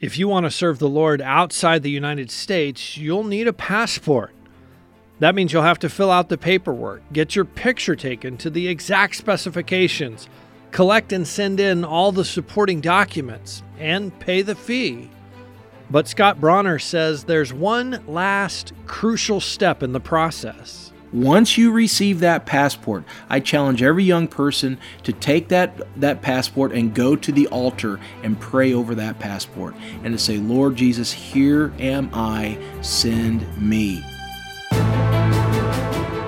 If you want to serve the Lord outside the United States, you'll need a passport. That means you'll have to fill out the paperwork, get your picture taken to the exact specifications, collect and send in all the supporting documents, and pay the fee. But Scott Brawner says there's one last crucial step in the process. Once you receive that passport, I challenge every young person to take that, that passport and go to the altar and pray over that passport and to say, Lord Jesus, here am I, send me.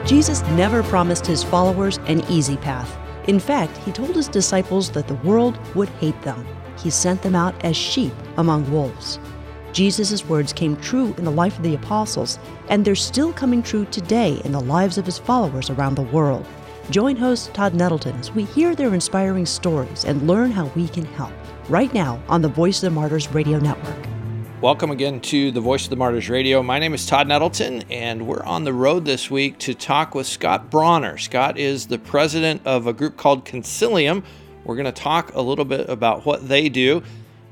Jesus never promised his followers an easy path. In fact, he told his disciples that the world would hate them. He sent them out as sheep among wolves. Jesus' words came true in the life of the apostles, and they're still coming true today in the lives of his followers around the world. Join host Todd Nettleton as we hear their inspiring stories and learn how we can help. Right now on the Voice of the Martyrs Radio Network. Welcome again to the Voice of the Martyrs Radio. My name is Todd Nettleton, and we're on the road this week to talk with Scott Brawner. Scott is the president of a group called Concilium. We're going to talk a little bit about what they do.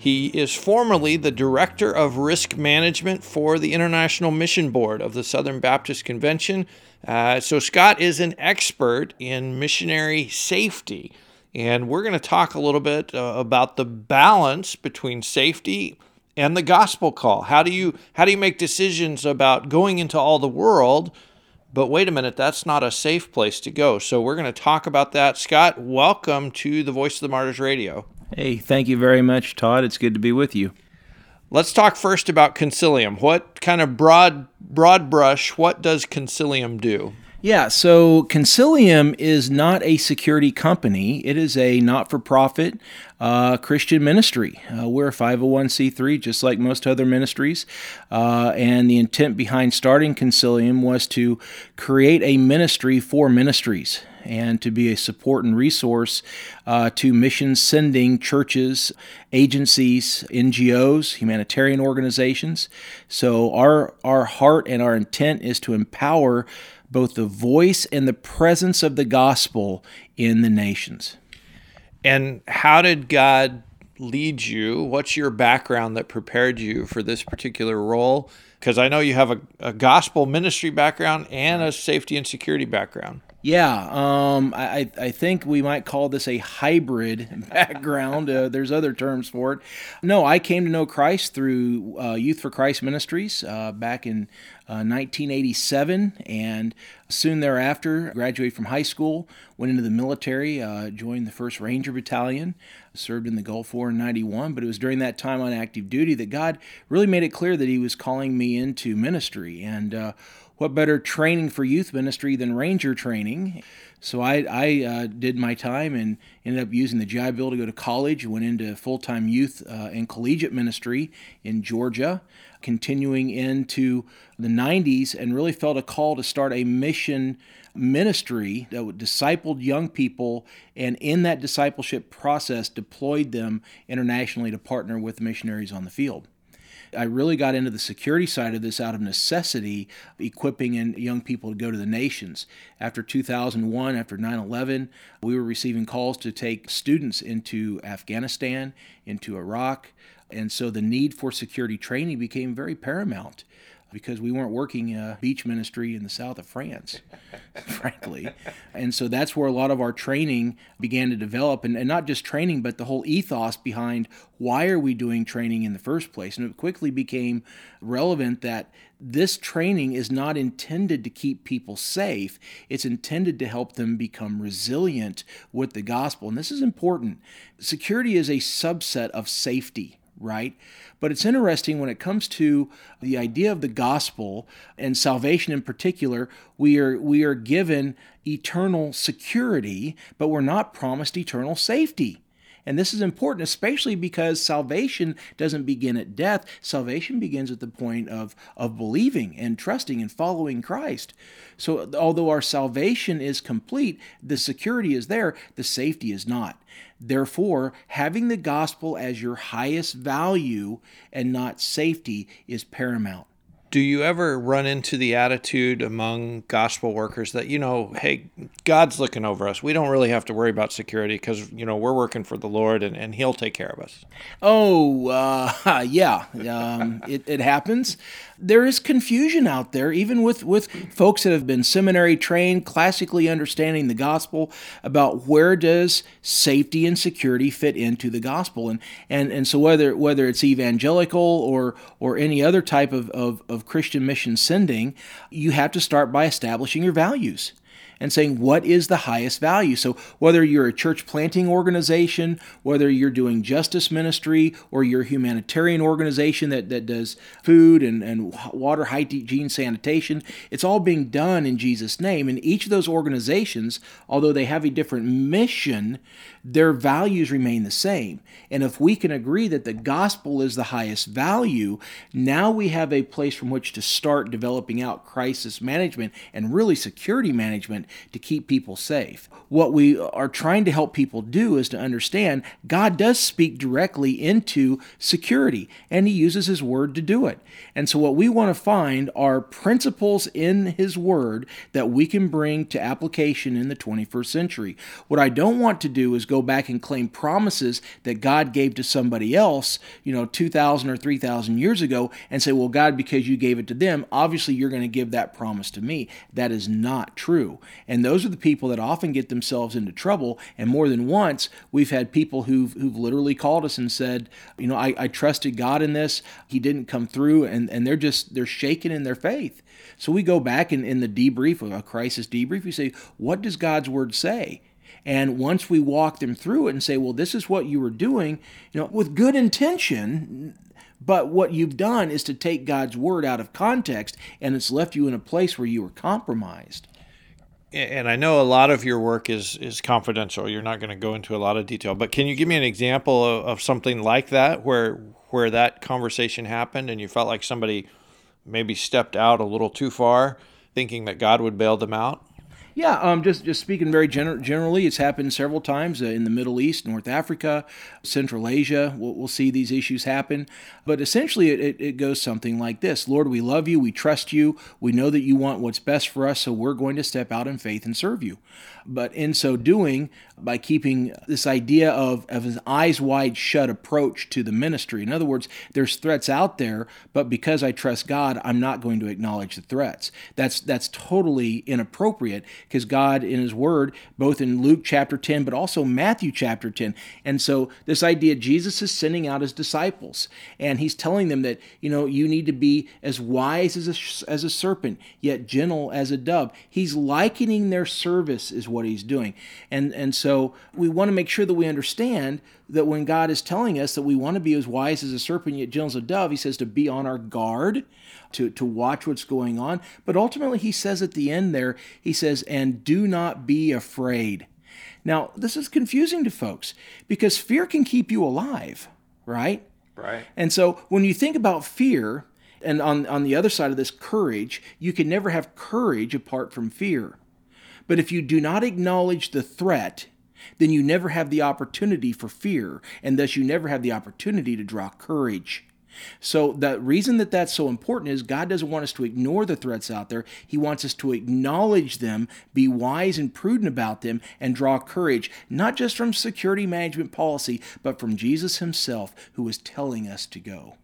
He is formerly the Director of Risk Management for the International Mission Board of the Southern Baptist Convention. Uh, so, Scott is an expert in missionary safety. And we're going to talk a little bit uh, about the balance between safety and the gospel call. How do you how do you make decisions about going into all the world? But wait a minute, that's not a safe place to go. So we're going to talk about that. Scott, welcome to the Voice of the Martyrs Radio. Hey, thank you very much, Todd. It's good to be with you. Let's talk first about Concilium. What kind of broad broad brush, what does Concilium do? Yeah, so Concilium is not a security company. It is a not for profit uh, Christian ministry. Uh, we're a 501c3, just like most other ministries. Uh, and the intent behind starting Concilium was to create a ministry for ministries and to be a support and resource uh, to mission sending churches, agencies, NGOs, humanitarian organizations. So, our, our heart and our intent is to empower both the voice and the presence of the gospel in the nations. And how did God lead you? What's your background that prepared you for this particular role? Because I know you have a, a, gospel ministry background and a safety and security background. Yeah, um, I, I think we might call this a hybrid background. Uh, there's other terms for it. No, I came to know Christ through uh, Youth for Christ Ministries uh, back in 1987, uh, and soon thereafter graduated from high school, went into the military, uh, joined the 1st Ranger Battalion, served in the Gulf War in 91. But it was during that time on active duty that God really made it clear that He was calling me into ministry. And uh, what better training for youth ministry than ranger training? So I, I uh, did my time and ended up using the GI Bill to go to college. Went into full time youth uh, and collegiate ministry in Georgia, continuing into the 90s, and really felt a call to start a mission ministry that would discipled young people and in that discipleship process deployed them internationally to partner with missionaries on the field. I really got into the security side of this out of necessity, equipping young people to go to the nations. After 2001, after 9 11, we were receiving calls to take students into Afghanistan, into Iraq, and so the need for security training became very paramount because we weren't working a beach ministry in the south of France, frankly. And so that's where a lot of our training began to develop, and, and not just training, but the whole ethos behind why are we doing training in the first place. And it quickly became relevant that this training is not intended to keep people safe, it's intended to help them become resilient with the gospel. And this is important. Security is a subset of safety right? But it's interesting when it comes to the idea of the gospel and salvation in particular, we are we are given eternal security, but we're not promised eternal safety. And this is important, especially because salvation doesn't begin at death. Salvation begins at the point of, of believing and trusting and following Christ. So, although our salvation is complete, the security is there, the safety is not. Therefore, having the gospel as your highest value and not safety is paramount. Do you ever run into the attitude among gospel workers that you know hey god's looking over us. We don't really have to worry about security because you know we're working for the lord and, and he'll take care of us? Oh uh, yeah. Um, it, it happens. There is confusion out there, even with, with folks that have been seminary trained, classically understanding the gospel about where does safety and security fit into the gospel. And and, and so whether whether it's evangelical or or any other type of, of, of Christian mission sending, you have to start by establishing your values and saying what is the highest value. So, whether you're a church planting organization, whether you're doing justice ministry, or you're a humanitarian organization that, that does food and, and water, hygiene, sanitation, it's all being done in Jesus' name. And each of those organizations, although they have a different mission, their values remain the same. And if we can agree that the gospel is the highest value, now we have a place from which to start developing out crisis management and really security management to keep people safe. What we are trying to help people do is to understand God does speak directly into security, and He uses His Word to do it. And so, what we want to find are principles in His Word that we can bring to application in the 21st century. What I don't want to do is go back and claim promises that God gave to somebody else, you know, 2,000 or 3,000 years ago, and say, well, God, because you gave it to them, obviously you're going to give that promise to me. That is not true. And those are the people that often get themselves into trouble. And more than once, we've had people who've, who've literally called us and said, you know, I, I trusted God in this. He didn't come through. And, and they're just, they're shaken in their faith. So we go back in, in the debrief, a crisis debrief, we say, what does God's word say? And once we walk them through it and say, well, this is what you were doing, you know, with good intention, but what you've done is to take God's word out of context and it's left you in a place where you were compromised. And I know a lot of your work is is confidential. You're not going to go into a lot of detail, but can you give me an example of, of something like that where where that conversation happened and you felt like somebody maybe stepped out a little too far, thinking that God would bail them out? Yeah, um, just just speaking very gener- generally, it's happened several times uh, in the Middle East, North Africa, Central Asia. We'll, we'll see these issues happen. But essentially, it, it, it goes something like this Lord, we love you, we trust you, we know that you want what's best for us, so we're going to step out in faith and serve you. But in so doing, by keeping this idea of, of an eyes wide shut approach to the ministry. In other words, there's threats out there, but because I trust God, I'm not going to acknowledge the threats. That's that's totally inappropriate because God in his word, both in Luke chapter 10, but also Matthew chapter 10. And so this idea Jesus is sending out his disciples and he's telling them that, you know, you need to be as wise as a, as a serpent, yet gentle as a dove. He's likening their service is what he's doing. And and so we want to make sure that we understand that when God is telling us that we want to be as wise as a serpent yet gentle as a dove, he says to be on our guard to, to watch what's going on. But ultimately, he says at the end there, he says, and do not be afraid. Now, this is confusing to folks because fear can keep you alive, right? Right. And so when you think about fear, and on, on the other side of this, courage, you can never have courage apart from fear. But if you do not acknowledge the threat, then you never have the opportunity for fear, and thus you never have the opportunity to draw courage. So the reason that that's so important is God doesn't want us to ignore the threats out there. He wants us to acknowledge them, be wise and prudent about them, and draw courage, not just from security management policy, but from Jesus himself, who is telling us to go.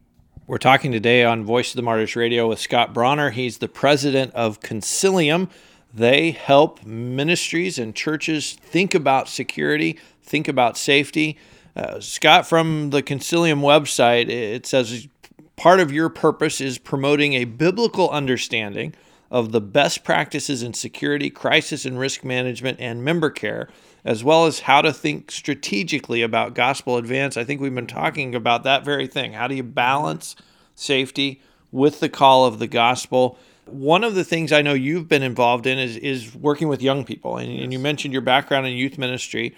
We're talking today on Voice of the Martyrs Radio with Scott Brawner. He's the president of Concilium. They help ministries and churches think about security, think about safety. Uh, Scott, from the Concilium website, it says part of your purpose is promoting a biblical understanding of the best practices in security, crisis and risk management, and member care, as well as how to think strategically about gospel advance. I think we've been talking about that very thing. How do you balance safety with the call of the gospel? One of the things I know you've been involved in is, is working with young people, and, yes. and you mentioned your background in youth ministry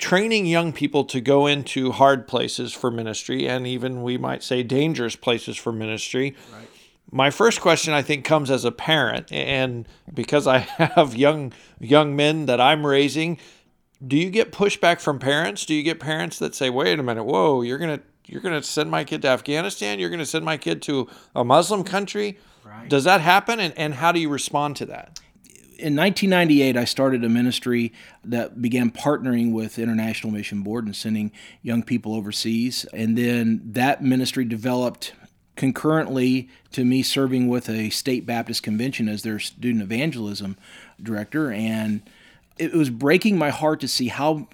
training young people to go into hard places for ministry and even we might say dangerous places for ministry. Right. My first question I think comes as a parent and because I have young young men that I'm raising, do you get pushback from parents? Do you get parents that say, "Wait a minute, whoa, you're going to you're going to send my kid to Afghanistan. You're going to send my kid to a Muslim country. Right. Does that happen? And, and how do you respond to that? in 1998, I started a ministry that began partnering with International Mission Board and sending young people overseas. And then that ministry developed concurrently to me serving with a state Baptist convention as their student evangelism director. And it was breaking my heart to see how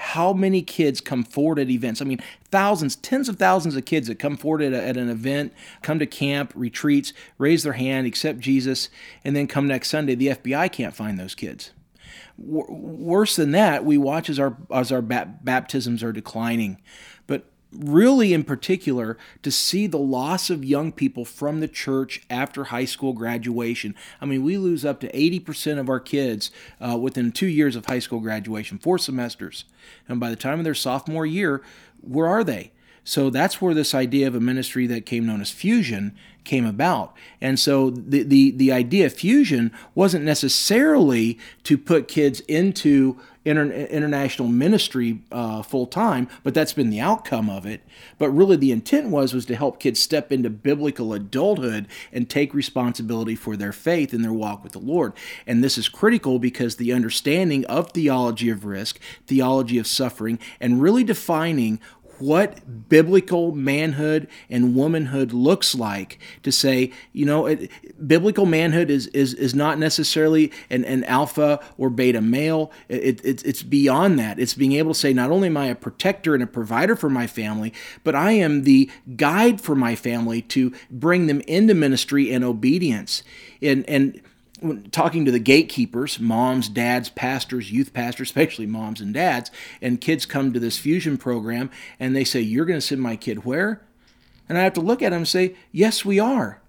how many kids come forward at events. I mean, thousands, tens of thousands of kids that come forward at, a, at, an event, come to camp, retreats, raise their hand, accept Jesus, and then come next Sunday. The FBI can't find those kids. W- worse than that, we watch as our as our baptisms are declining really in particular to see the loss of young people from the church after high school graduation. I mean, we lose up to 80% of our kids uh, within two years of high school graduation, four semesters. And by the time of their sophomore year, where are they? So that's where this idea of a ministry that came known as Fusion came about. And so the, the, the idea of Fusion wasn't necessarily to put kids into inter- international ministry uh, full time, but that's been the outcome of it. But really, the intent was was to help kids step into biblical adulthood and take responsibility for their faith and their walk with the Lord. And this is critical because the understanding of theology of risk, theology of suffering, and really defining what biblical manhood and womanhood looks like to say, you know, it, biblical manhood is, is, is not necessarily an, an alpha or beta male. It, it, it's beyond that. It's being able to say, not only am I a protector and a provider for my family, but I am the guide for my family to bring them into ministry and obedience. And, and talking to the gatekeepers, moms, dads, pastors, youth pastors, especially moms and dads, and kids come to this fusion program and they say, You're going to send my kid where? And I have to look at them and say, Yes, we are.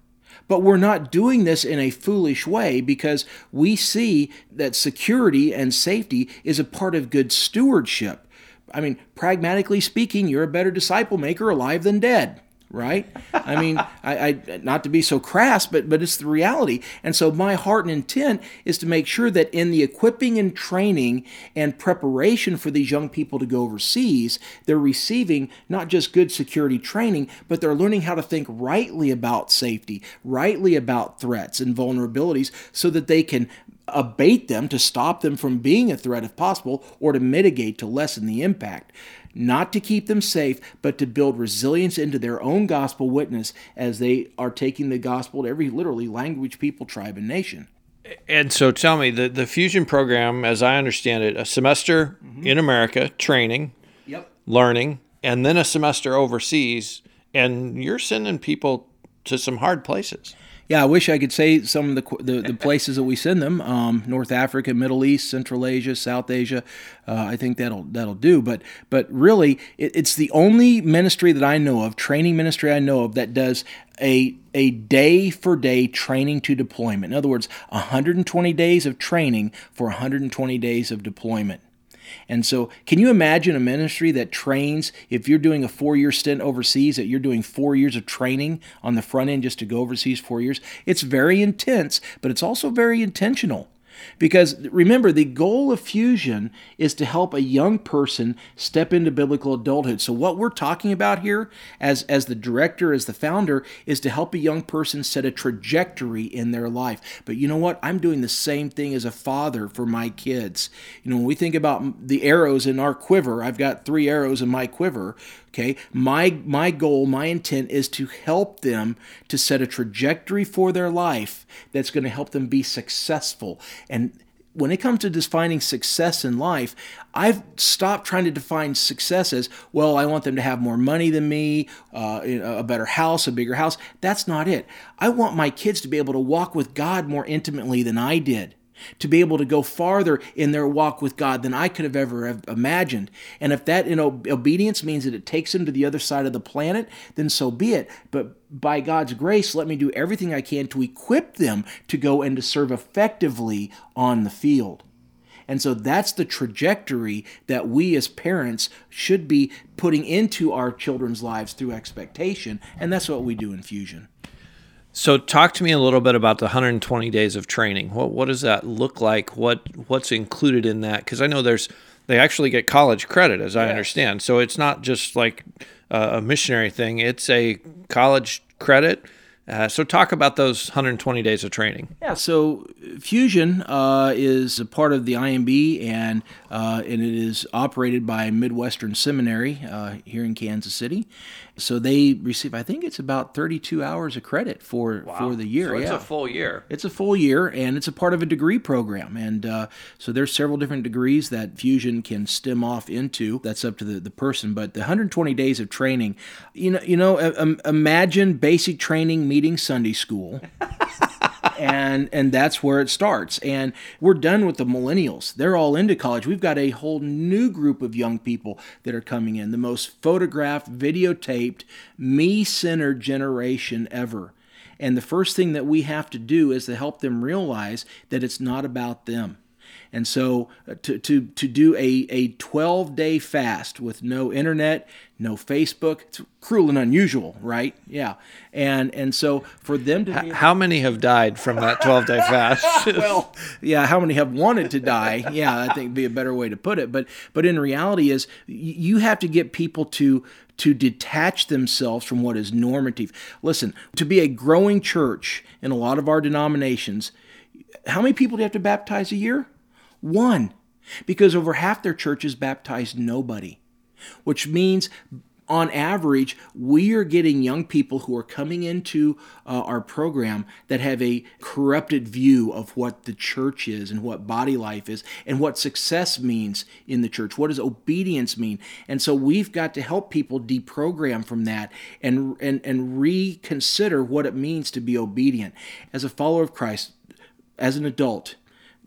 But we're not doing this in a foolish way because we see that security and safety is a part of good stewardship. I mean, pragmatically speaking, you're a better disciple maker alive than dead right? I mean, I, I, not to be so crass, but but it's the reality. And so my heart and intent is to make sure that in the equipping and training and preparation for these young people to go overseas, they're receiving not just good security training, but they're learning how to think rightly about safety, rightly about threats and vulnerabilities, so that they can abate them to stop them from being a threat if possible or to mitigate to lessen the impact not to keep them safe, but to build resilience into their own gospel witness as they are taking the gospel to every literally language, people, tribe, and nation. And so tell me, the, the Fusion program, as I understand it, a semester mm-hmm. in America, training, yep. learning, and then a semester overseas, and you're sending people to some hard places yeah, I wish I could say some of the the, the places that we send them: um, North Africa, Middle East, Central Asia, South Asia. Uh, I think that'll that'll do. But but really, it, it's the only ministry that I know of, training ministry I know of, that does a a day for day training to deployment. In other words, 120 days of training for 120 days of deployment. And so, can you imagine a ministry that trains, if you're doing a four year stint overseas, that you're doing four years of training on the front end just to go overseas four years? It's very intense, but it's also very intentional. Because remember, the goal of fusion is to help a young person step into biblical adulthood. So, what we're talking about here, as, as the director, as the founder, is to help a young person set a trajectory in their life. But you know what? I'm doing the same thing as a father for my kids. You know, when we think about the arrows in our quiver, I've got three arrows in my quiver. Okay, my my goal, my intent is to help them to set a trajectory for their life that's going to help them be successful. And when it comes to defining success in life, I've stopped trying to define success as, well, I want them to have more money than me, uh, a better house, a bigger house. That's not it. I want my kids to be able to walk with God more intimately than I did to be able to go farther in their walk with God than I could have ever have imagined. And if that you know, obedience means that it takes them to the other side of the planet, then so be it. But by God's grace, let me do everything I can to equip them to go and to serve effectively on the field. And so that's the trajectory that we as parents should be putting into our children's lives through expectation. And that's what we do in Fusion. So talk to me a little bit about the 120 days of training. What what does that look like? What what's included in that? Because I know there's they actually get college credit, as I understand. So it's not just like a missionary thing. It's a college credit. Uh, so, talk about those 120 days of training. Yeah, so Fusion uh, is a part of the IMB, and uh, and it is operated by Midwestern Seminary uh, here in Kansas City. So they receive, I think it's about 32 hours of credit for wow. for the year. So it's yeah. a full year. It's a full year, and it's a part of a degree program. And uh, so there's several different degrees that Fusion can stem off into. That's up to the, the person. But the 120 days of training, you know, you know, um, imagine basic training meeting Sunday school. and and that's where it starts. And we're done with the millennials. They're all into college. We've got a whole new group of young people that are coming in. The most photographed, videotaped, me-centered generation ever. And the first thing that we have to do is to help them realize that it's not about them. And so uh, to, to, to do a, a 12 day fast with no internet, no Facebook, it's cruel and unusual, right? Yeah. And and so for them to H- how many have died from that 12 day fast? well, yeah, how many have wanted to die? Yeah, I think would be a better way to put it. But but in reality is you have to get people to to detach themselves from what is normative. Listen, to be a growing church in a lot of our denominations, how many people do you have to baptize a year? One, because over half their churches baptize nobody, which means on average, we are getting young people who are coming into uh, our program that have a corrupted view of what the church is and what body life is and what success means in the church. What does obedience mean? And so we've got to help people deprogram from that and, and, and reconsider what it means to be obedient. As a follower of Christ, as an adult,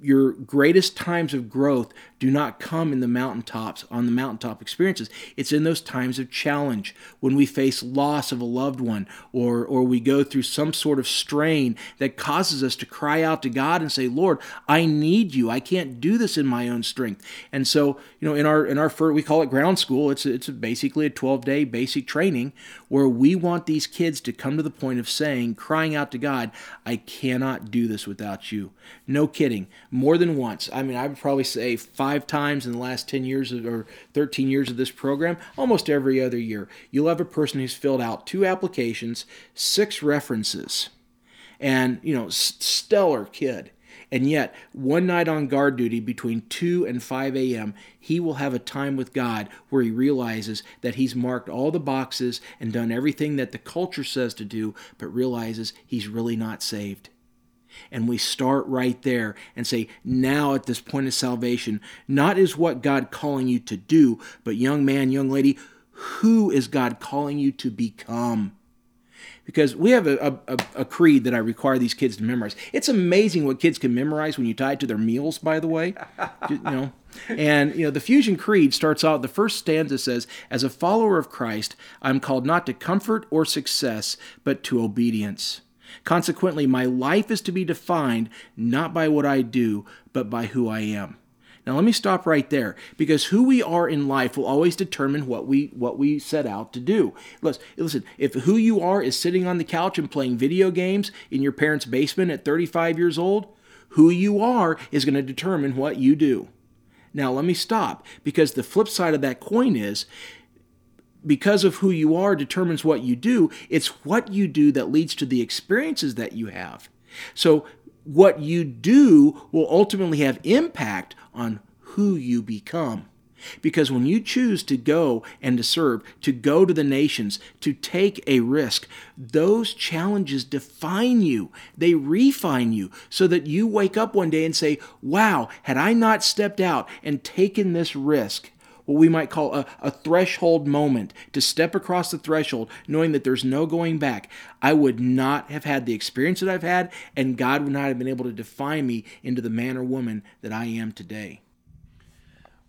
your greatest times of growth do not come in the mountaintops, on the mountaintop experiences. It's in those times of challenge when we face loss of a loved one or, or we go through some sort of strain that causes us to cry out to God and say, Lord, I need you. I can't do this in my own strength. And so, you know, in our, in our, first, we call it ground school. It's, it's basically a 12 day basic training where we want these kids to come to the point of saying, crying out to God, I cannot do this without you. No kidding. More than once. I mean, I would probably say five times in the last 10 years of, or 13 years of this program, almost every other year, you'll have a person who's filled out two applications, six references, and, you know, stellar kid. And yet, one night on guard duty between 2 and 5 a.m., he will have a time with God where he realizes that he's marked all the boxes and done everything that the culture says to do, but realizes he's really not saved. And we start right there and say, now at this point of salvation, not is what God calling you to do, but young man, young lady, who is God calling you to become? Because we have a, a, a, creed that I require these kids to memorize. It's amazing what kids can memorize when you tie it to their meals, by the way. you know, and you know the fusion creed starts out the first stanza says as a follower of christ i'm called not to comfort or success but to obedience Consequently, my life is to be defined not by what I do, but by who I am. Now let me stop right there because who we are in life will always determine what we what we set out to do. Listen, listen, if who you are is sitting on the couch and playing video games in your parents' basement at 35 years old, who you are is going to determine what you do. Now let me stop because the flip side of that coin is because of who you are determines what you do. It's what you do that leads to the experiences that you have. So, what you do will ultimately have impact on who you become. Because when you choose to go and to serve, to go to the nations, to take a risk, those challenges define you. They refine you so that you wake up one day and say, Wow, had I not stepped out and taken this risk, what we might call a, a threshold moment, to step across the threshold knowing that there's no going back, I would not have had the experience that I've had, and God would not have been able to define me into the man or woman that I am today.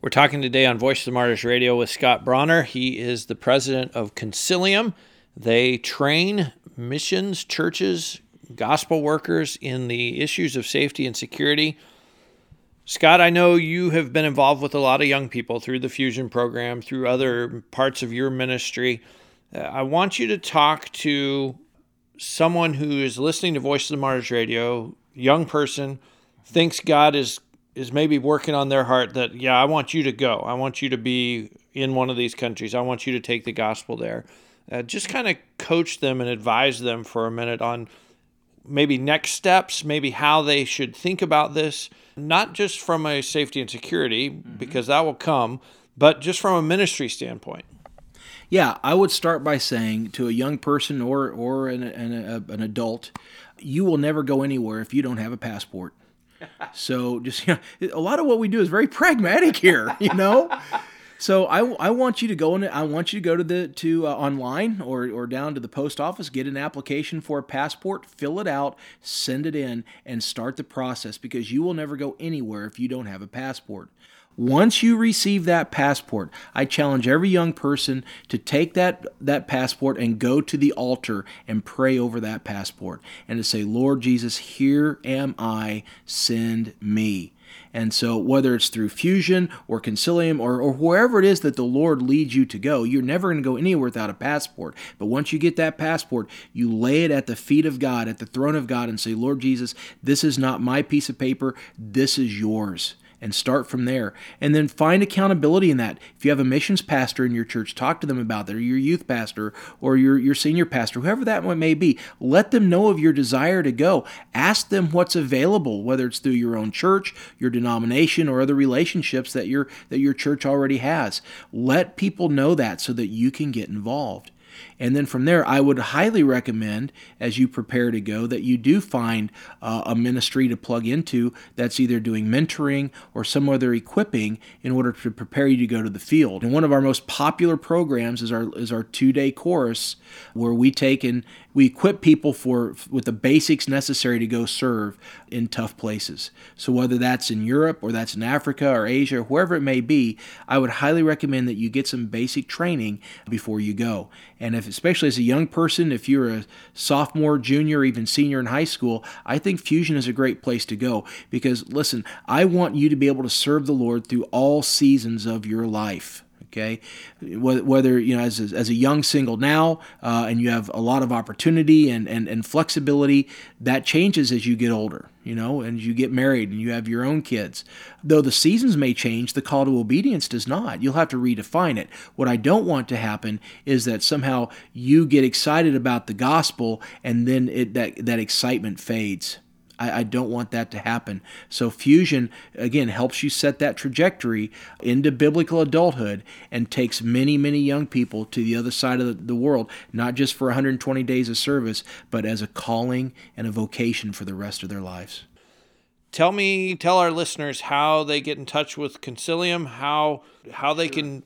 We're talking today on Voice of the Martyrs Radio with Scott Brawner. He is the president of Concilium. They train missions, churches, gospel workers in the issues of safety and security Scott, I know you have been involved with a lot of young people through the Fusion program, through other parts of your ministry. Uh, I want you to talk to someone who is listening to Voice of the Martyrs Radio, young person, thinks God is is maybe working on their heart that yeah, I want you to go. I want you to be in one of these countries. I want you to take the gospel there. Uh, just kind of coach them and advise them for a minute on maybe next steps, maybe how they should think about this, not just from a safety and security, mm-hmm. because that will come, but just from a ministry standpoint. Yeah, I would start by saying to a young person or or an, an, an adult, you will never go anywhere if you don't have a passport. so just you know, a lot of what we do is very pragmatic here, you know. So I, I want you to go. I want you to go to the to uh, online or or down to the post office, get an application for a passport, fill it out, send it in, and start the process because you will never go anywhere if you don't have a passport. Once you receive that passport, I challenge every young person to take that, that passport and go to the altar and pray over that passport and to say, Lord Jesus, here am I, send me. And so, whether it's through Fusion or Concilium or, or wherever it is that the Lord leads you to go, you're never going to go anywhere without a passport. But once you get that passport, you lay it at the feet of God, at the throne of God, and say, Lord Jesus, this is not my piece of paper, this is yours and start from there. And then find accountability in that. If you have a missions pastor in your church, talk to them about that, or your youth pastor, or your, your senior pastor, whoever that one may be. Let them know of your desire to go. Ask them what's available, whether it's through your own church, your denomination, or other relationships that your that your church already has. Let people know that so that you can get involved. And then from there, I would highly recommend, as you prepare to go, that you do find uh, a ministry to plug into that's either doing mentoring or some other equipping in order to prepare you to go to the field. And one of our most popular programs is our is our two day course where we take and we equip people for with the basics necessary to go serve in tough places. So whether that's in Europe or that's in Africa or Asia, or wherever it may be, I would highly recommend that you get some basic training before you go. If especially as a young person, if you're a sophomore, junior, even senior in high school, I think Fusion is a great place to go. Because listen, I want you to be able to serve the Lord through all seasons of your life okay? Whether you know as a, as a young single now uh, and you have a lot of opportunity and, and, and flexibility that changes as you get older you know and you get married and you have your own kids. Though the seasons may change the call to obedience does not. You'll have to redefine it. What i don't want to happen is that somehow you get excited about the gospel and then it, that that excitement fades I, I, don't want that to happen. So, fusion, again, helps you set that trajectory into biblical adulthood and takes many, many young people to the other side of the, the world, not just for 120 days of service, but as a calling and a vocation for the rest of their lives. Tell me, tell our listeners how they get in touch with Concilium, how how they can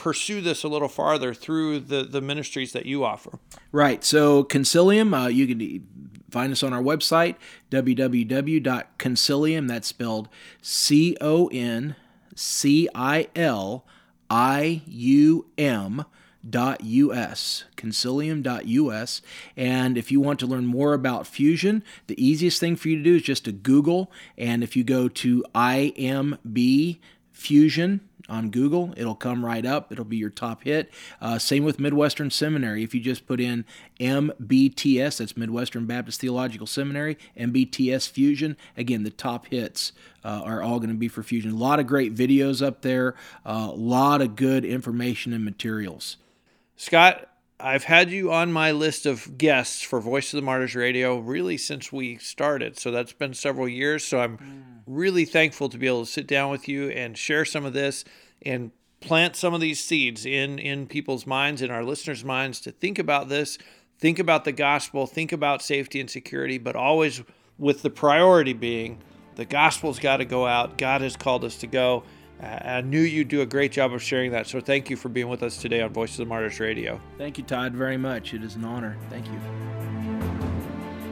pursue this a little farther through the, the ministries that you offer. Right. So Concilium, uh, you can find us on our website, www.concilium, that's spelled C O N C I L I U M dot us concilium.us and if you want to learn more about fusion the easiest thing for you to do is just to google. And if you go to imb fusion on Google. It'll come right up. It'll be your top hit. Uh, same with Midwestern Seminary. If you just put in MBTS, that's Midwestern Baptist Theological Seminary, MBTS Fusion, again, the top hits uh, are all going to be for Fusion. A lot of great videos up there, a uh, lot of good information and materials. Scott, I've had you on my list of guests for Voice of the Martyrs Radio really since we started. So that's been several years. So I'm mm. really thankful to be able to sit down with you and share some of this and plant some of these seeds in in people's minds in our listeners' minds to think about this, think about the gospel, think about safety and security, but always with the priority being the gospel's got to go out. God has called us to go I knew you'd do a great job of sharing that. So thank you for being with us today on Voice of the Martyrs Radio. Thank you, Todd, very much. It is an honor. Thank you.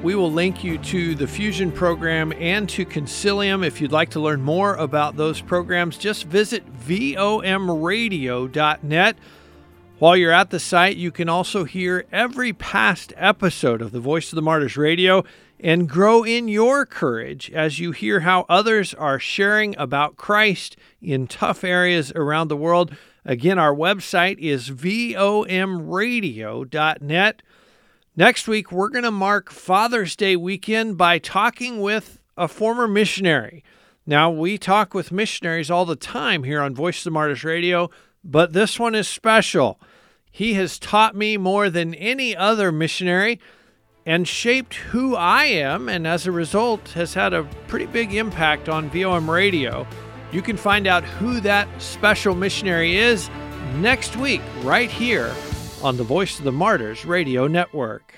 We will link you to the Fusion program and to Concilium. If you'd like to learn more about those programs, just visit vomradio.net. While you're at the site, you can also hear every past episode of the Voice of the Martyrs Radio and grow in your courage as you hear how others are sharing about Christ in tough areas around the world. Again, our website is vomradio.net. Next week, we're going to mark Father's Day weekend by talking with a former missionary. Now, we talk with missionaries all the time here on Voice of the Martyrs Radio, but this one is special. He has taught me more than any other missionary and shaped who I am, and as a result, has had a pretty big impact on VOM radio. You can find out who that special missionary is next week, right here on the Voice of the Martyrs Radio Network.